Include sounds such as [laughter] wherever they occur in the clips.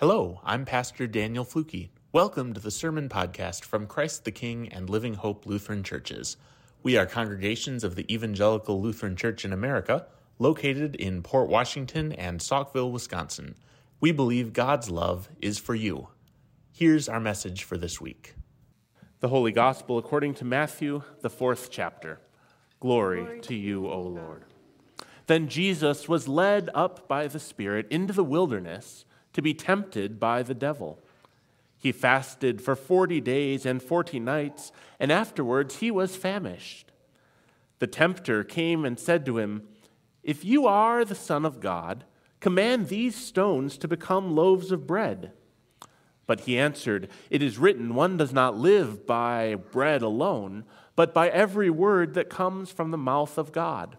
Hello, I'm Pastor Daniel Flucke. Welcome to the Sermon Podcast from Christ the King and Living Hope Lutheran Churches. We are congregations of the Evangelical Lutheran Church in America, located in Port Washington and Saukville, Wisconsin. We believe God's love is for you. Here's our message for this week The Holy Gospel according to Matthew, the fourth chapter. Glory, Glory to you, O Lord. Then Jesus was led up by the Spirit into the wilderness to be tempted by the devil. He fasted for 40 days and 40 nights, and afterwards he was famished. The tempter came and said to him, If you are the Son of God, command these stones to become loaves of bread. But he answered, It is written, One does not live by bread alone, but by every word that comes from the mouth of God.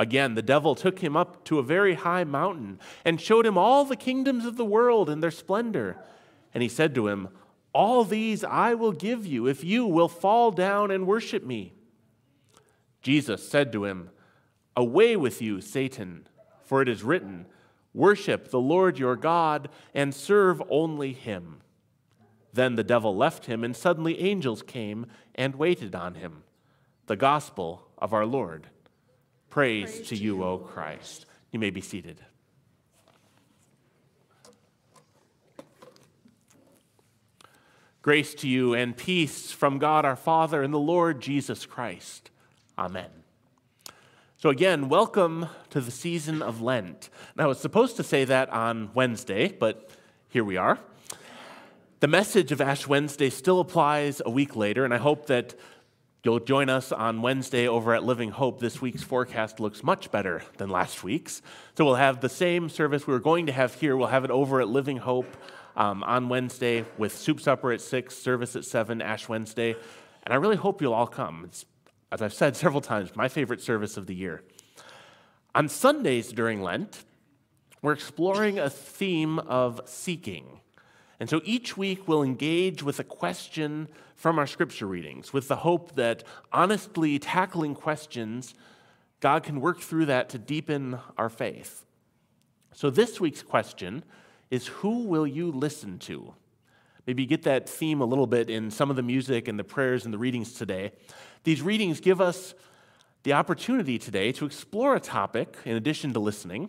Again, the devil took him up to a very high mountain and showed him all the kingdoms of the world and their splendor. And he said to him, All these I will give you if you will fall down and worship me. Jesus said to him, Away with you, Satan, for it is written, Worship the Lord your God and serve only him. Then the devil left him, and suddenly angels came and waited on him. The gospel of our Lord. Praise, Praise to you, O Christ. You may be seated. Grace to you and peace from God our Father and the Lord Jesus Christ. Amen. So, again, welcome to the season of Lent. Now, I was supposed to say that on Wednesday, but here we are. The message of Ash Wednesday still applies a week later, and I hope that You'll join us on Wednesday over at Living Hope. This week's forecast looks much better than last week's. So we'll have the same service we were going to have here. We'll have it over at Living Hope um, on Wednesday with soup supper at 6, service at 7, Ash Wednesday. And I really hope you'll all come. It's, as I've said [laughs] several times, my favorite service of the year. On Sundays during Lent, we're exploring a theme of seeking. And so each week we'll engage with a question from our scripture readings with the hope that honestly tackling questions, God can work through that to deepen our faith. So this week's question is Who will you listen to? Maybe get that theme a little bit in some of the music and the prayers and the readings today. These readings give us the opportunity today to explore a topic, in addition to listening,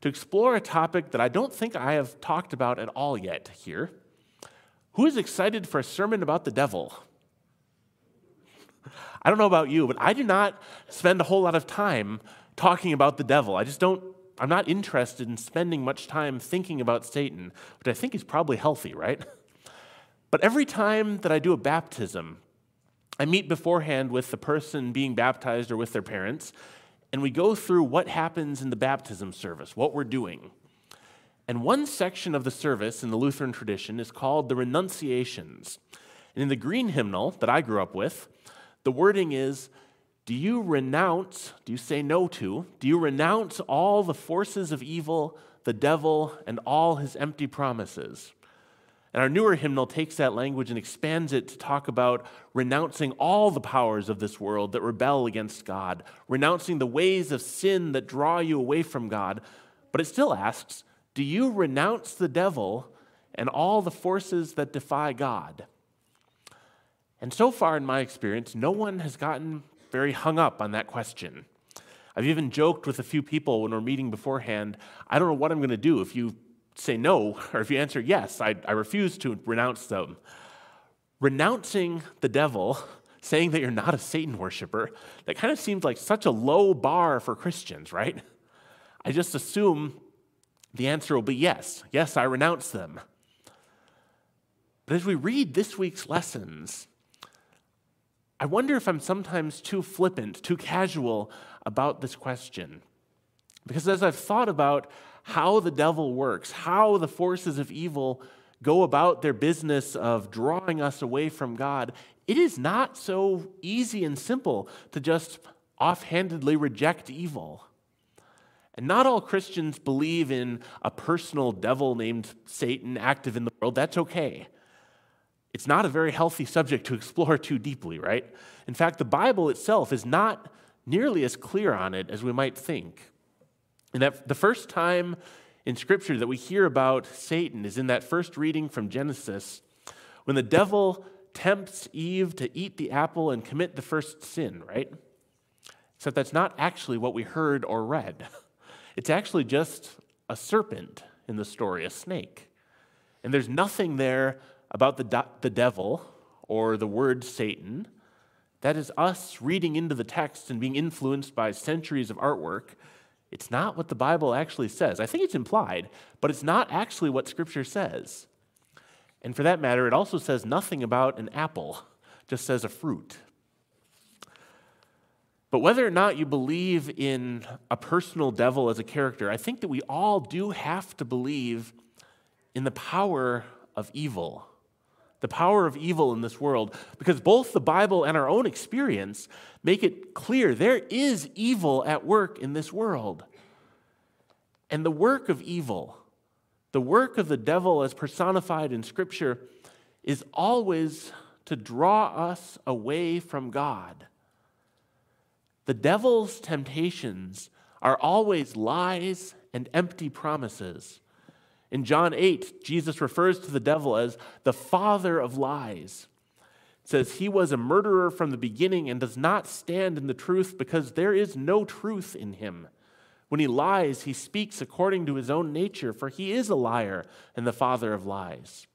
to explore a topic that I don't think I have talked about at all yet here. Who is excited for a sermon about the devil? I don't know about you, but I do not spend a whole lot of time talking about the devil. I just don't, I'm not interested in spending much time thinking about Satan, which I think is probably healthy, right? But every time that I do a baptism, I meet beforehand with the person being baptized or with their parents, and we go through what happens in the baptism service, what we're doing. And one section of the service in the Lutheran tradition is called the renunciations. And in the green hymnal that I grew up with, the wording is Do you renounce, do you say no to, do you renounce all the forces of evil, the devil, and all his empty promises? And our newer hymnal takes that language and expands it to talk about renouncing all the powers of this world that rebel against God, renouncing the ways of sin that draw you away from God. But it still asks, do you renounce the devil and all the forces that defy God? And so far, in my experience, no one has gotten very hung up on that question. I've even joked with a few people when we're meeting beforehand I don't know what I'm going to do if you say no, [laughs] or if you answer yes, I, I refuse to renounce them. Renouncing the devil, saying that you're not a Satan worshiper, that kind of seems like such a low bar for Christians, right? I just assume the answer will be yes. Yes, I renounce them. But as we read this week's lessons, I wonder if I'm sometimes too flippant, too casual about this question. Because as I've thought about how the devil works, how the forces of evil go about their business of drawing us away from God, it is not so easy and simple to just offhandedly reject evil. And not all Christians believe in a personal devil named Satan active in the world. That's okay. It's not a very healthy subject to explore [laughs] too deeply, right? In fact, the Bible itself is not nearly as clear on it as we might think. And that the first time in Scripture that we hear about Satan is in that first reading from Genesis, when the devil tempts Eve to eat the apple and commit the first sin, right? Except that's not actually what we heard or read. [laughs] It's actually just a serpent in the story, a snake. And there's nothing there about the, the devil or the word Satan. That is us reading into the text and being influenced by centuries of artwork. It's not what the Bible actually says. I think it's implied, but it's not actually what Scripture says. And for that matter, it also says nothing about an apple, just says a fruit. But whether or not you believe in a personal devil as a character, I think that we all do have to believe in the power of evil. The power of evil in this world, because both the Bible and our own experience make it clear there is evil at work in this world. And the work of evil, the work of the devil as personified in Scripture, is always to draw us away from God the devil's temptations are always lies and empty promises. In John 8, Jesus refers to the devil as the father of lies. It says, He was a murderer from the beginning and does not stand in the truth because there is no truth in him. When he lies, he speaks according to his own nature, for he is a liar and the father of lies.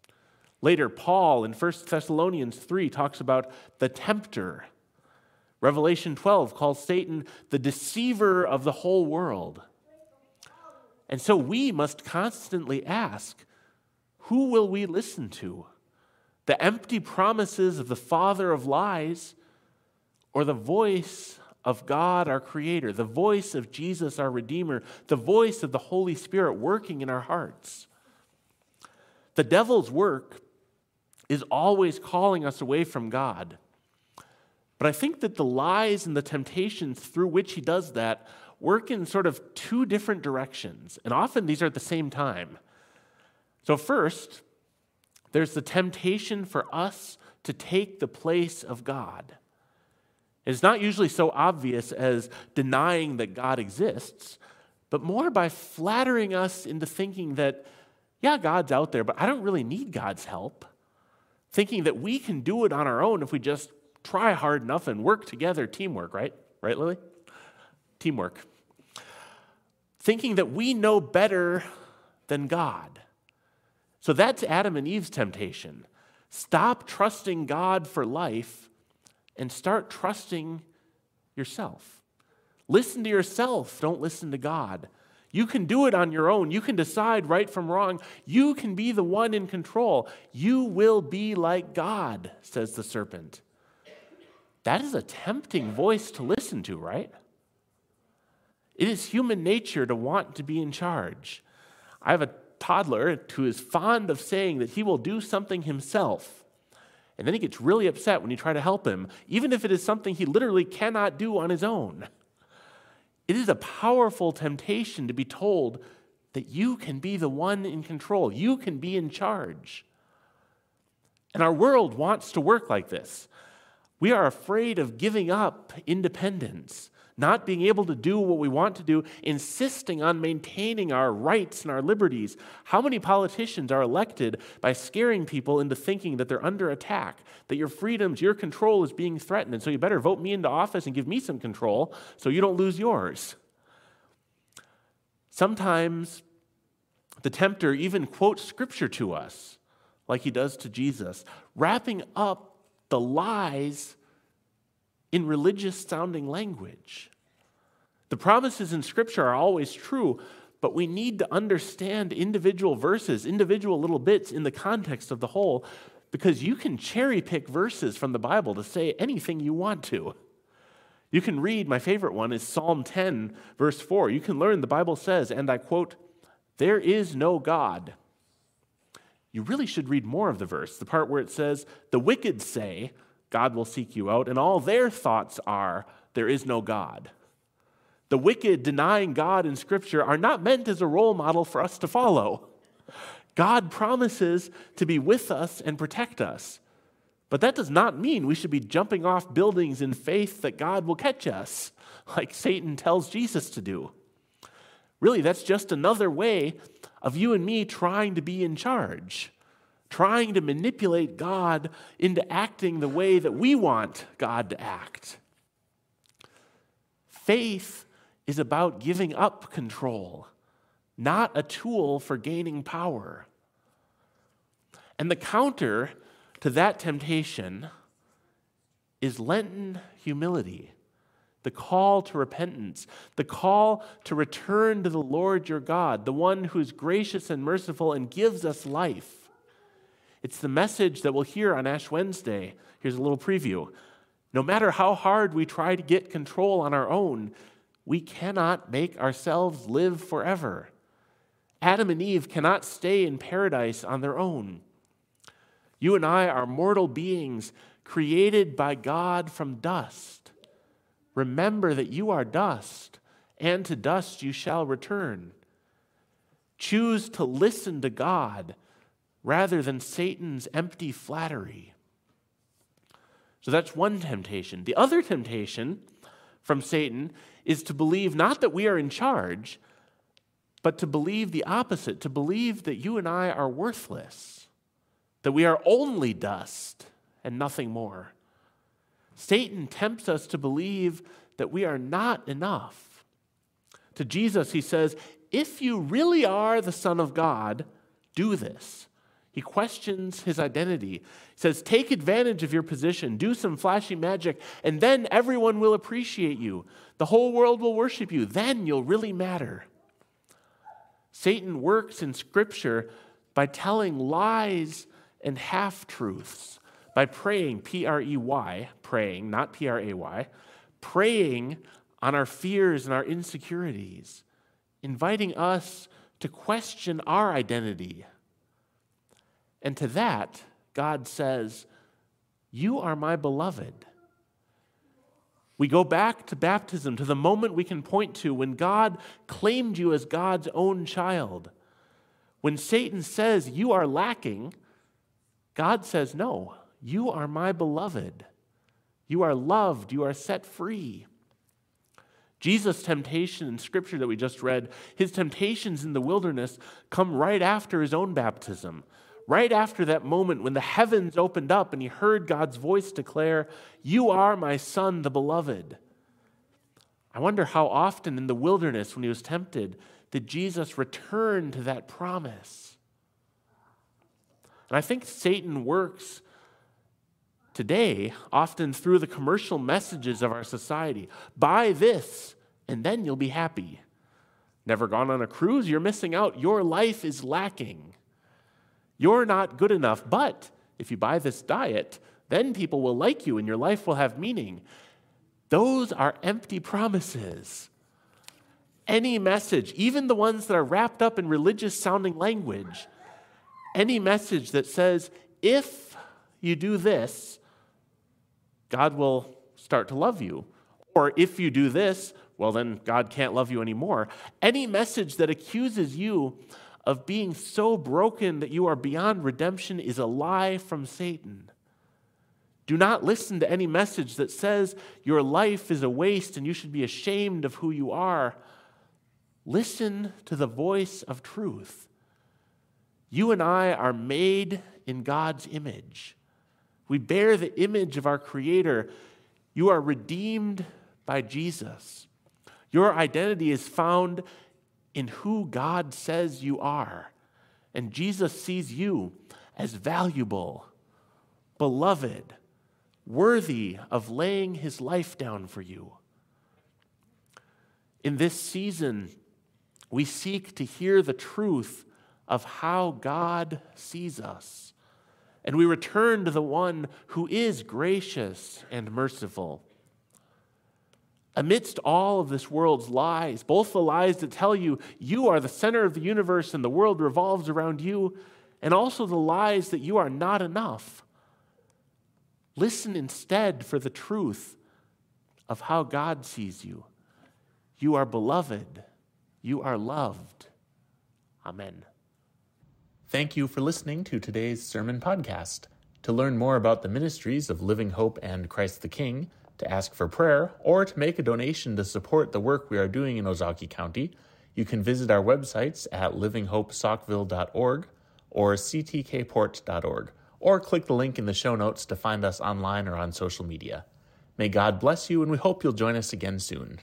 Later, Paul in 1 Thessalonians 3 talks about the tempter Revelation 12 calls Satan the deceiver of the whole world. And so we must constantly ask who will we listen to? The empty promises of the father of lies or the voice of God, our Creator, the voice of Jesus, our Redeemer, the voice of the Holy Spirit working in our hearts? The devil's work is always calling us away from God. But I think that the lies and the temptations through which he does that work in sort of two different directions. And often these are at the same time. So, first, there's the temptation for us to take the place of God. It's not usually so obvious as denying that God exists, but more by flattering us into thinking that, yeah, God's out there, but I don't really need God's help. Thinking that we can do it on our own if we just try hard enough and work together, teamwork, right? Right, Lily? Teamwork. Thinking that we know better than God. So that's Adam and Eve's temptation. Stop trusting God for life and start trusting yourself. Listen to yourself, don't listen to God. You can do it on your own. You can decide right from wrong. You can be the one in control. You will be like God, says the serpent. That is a tempting voice to listen to, right? It is human nature to want to be in charge. I have a toddler who is fond of saying that he will do something himself. And then he gets really upset when you try to help him, even if it is something he literally cannot do on his own. It is a powerful temptation to be told that you can be the one in control, you can be in charge. And our world wants to work like this. We are afraid of giving up independence, not being able to do what we want to do, insisting on maintaining our rights and our liberties. How many politicians are elected by scaring people into thinking that they're under attack, that your freedoms, your control is being threatened, and so you better vote me into office and give me some control so you don't lose yours? Sometimes the tempter even quotes scripture to us, like he does to Jesus, wrapping up the lies in religious sounding language. The promises in Scripture are always true, but we need to understand individual verses, individual little bits in the context of the whole, because you can cherry pick verses from the Bible to say anything you want to. You can read, my favorite one is Psalm 10, verse 4. You can learn the Bible says, and I quote, There is no God. You really should read more of the verse, the part where it says, The wicked say, God will seek you out, and all their thoughts are, There is no God. The wicked denying God in Scripture are not meant as a role model for us to follow. God promises to be with us and protect us. But that does not mean we should be jumping off buildings in faith that God will catch us, [laughs] like Satan tells Jesus to do. Really, that's just another way of you and me trying to be in charge, trying to manipulate God into acting the way that we want God to act. Faith is about giving up control, not a tool for gaining power. And the counter to that temptation is Lenten humility, the call to repentance, the call to return to the Lord your God, the one who is gracious and merciful and gives us life. It's the message that we'll hear on Ash Wednesday. Here's a little preview. No matter how hard we try to get control on our own, we cannot make ourselves live forever. Adam and Eve cannot stay in paradise on their own. You and I are mortal beings created by God from dust. Remember that you are dust, and to dust you shall return. Choose to listen to God rather than Satan's empty flattery. So that's one temptation. The other temptation from Satan is to believe not that we are in charge, but to believe the opposite, to believe that you and I are worthless that we are only dust and nothing more. Satan tempts us to believe that we are not enough. To Jesus, he says, If you really are the Son of God, do this. He questions his identity. He says, Take advantage of your position, do some flashy magic, and then everyone will appreciate you. The whole world will worship you. Then you'll really matter. Satan works in Scripture by telling lies and half truths by praying, P R E Y, praying, not P R A Y, praying on our fears and our insecurities, inviting us to question our identity. And to that, God says, You are my beloved. We go back to baptism, to the moment we can point to when God claimed you as God's own child. When Satan says you are lacking, God says, No, you are my beloved. You are loved. You are set free. Jesus' temptation in scripture that we just read, his temptations in the wilderness come right after his own baptism, right after that moment when the heavens opened up and he heard God's voice declare, You are my son, the beloved. I wonder how often in the wilderness when he was tempted did Jesus return to that promise? And I think Satan works today often through the commercial messages of our society. Buy this, and then you'll be happy. Never gone on a cruise? You're missing out. Your life is lacking. You're not good enough. But if you buy this diet, then people will like you and your life will have meaning. Those are empty promises. Any message, even the ones that are wrapped up in religious sounding language, any message that says, if you do this, God will start to love you. Or if you do this, well, then God can't love you anymore. Any message that accuses you of being so broken that you are beyond redemption is a lie from Satan. Do not listen to any message that says your life is a waste and you should be ashamed of who you are. Listen to the voice of truth. You and I are made in God's image. We bear the image of our Creator. You are redeemed by Jesus. Your identity is found in who God says you are. And Jesus sees you as valuable, beloved, worthy of laying his life down for you. In this season, we seek to hear the truth of how God sees us. And we return to the one who is gracious and merciful. Amidst all of this world's lies, both the lies that tell you you are the center of the universe and the world revolves around you, and also the lies that you are not enough. Listen instead for the truth of how God sees you. You are beloved, you are loved. Amen. Thank you for listening to today's sermon podcast. To learn more about the ministries of Living Hope and Christ the King, to ask for prayer, or to make a donation to support the work we are doing in Ozaukee County, you can visit our websites at livinghopesaukville.org or ctkport.org, or click the link in the show notes to find us online or on social media. May God bless you, and we hope you'll join us again soon.